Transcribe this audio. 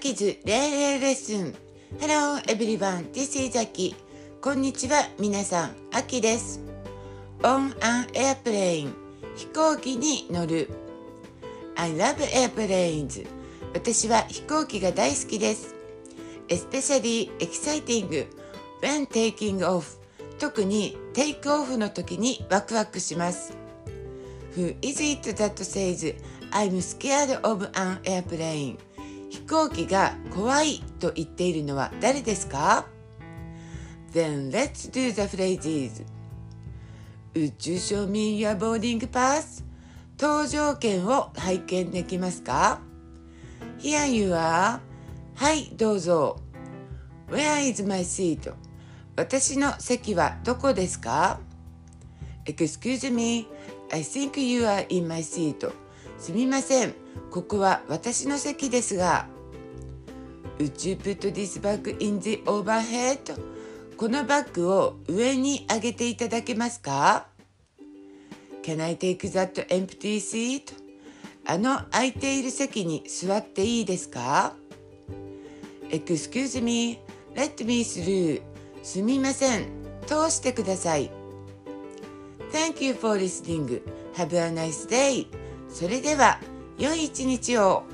キズレーレッスン Hello everyone, this is アキこんにちは皆さん、アキです On an airplane 飛行機に乗る I love airplanes 私は飛行機が大好きです Especially exciting when taking off 特にテイクオフの時にワクワクします Who is it that says I'm scared of an airplane? 飛行機が怖いと言っているのは誰ですか ?Then let's do the phrases. Would you show me your boarding pass? 搭乗券を拝見できますか ?Here you are. はい、どうぞ。Where is my seat? 私の席はどこですか ?Excuse me, I think you are in my seat. すみません、ここは私の席ですが。Would you put this bag in the overhead? このバッグを上に上げていただけますか Can I take that empty seat? あの空いている席に座っていいですか Excuse me, let me through. すみません、通してください。Thank you for listening. Have a nice day. それでは、良い一日を。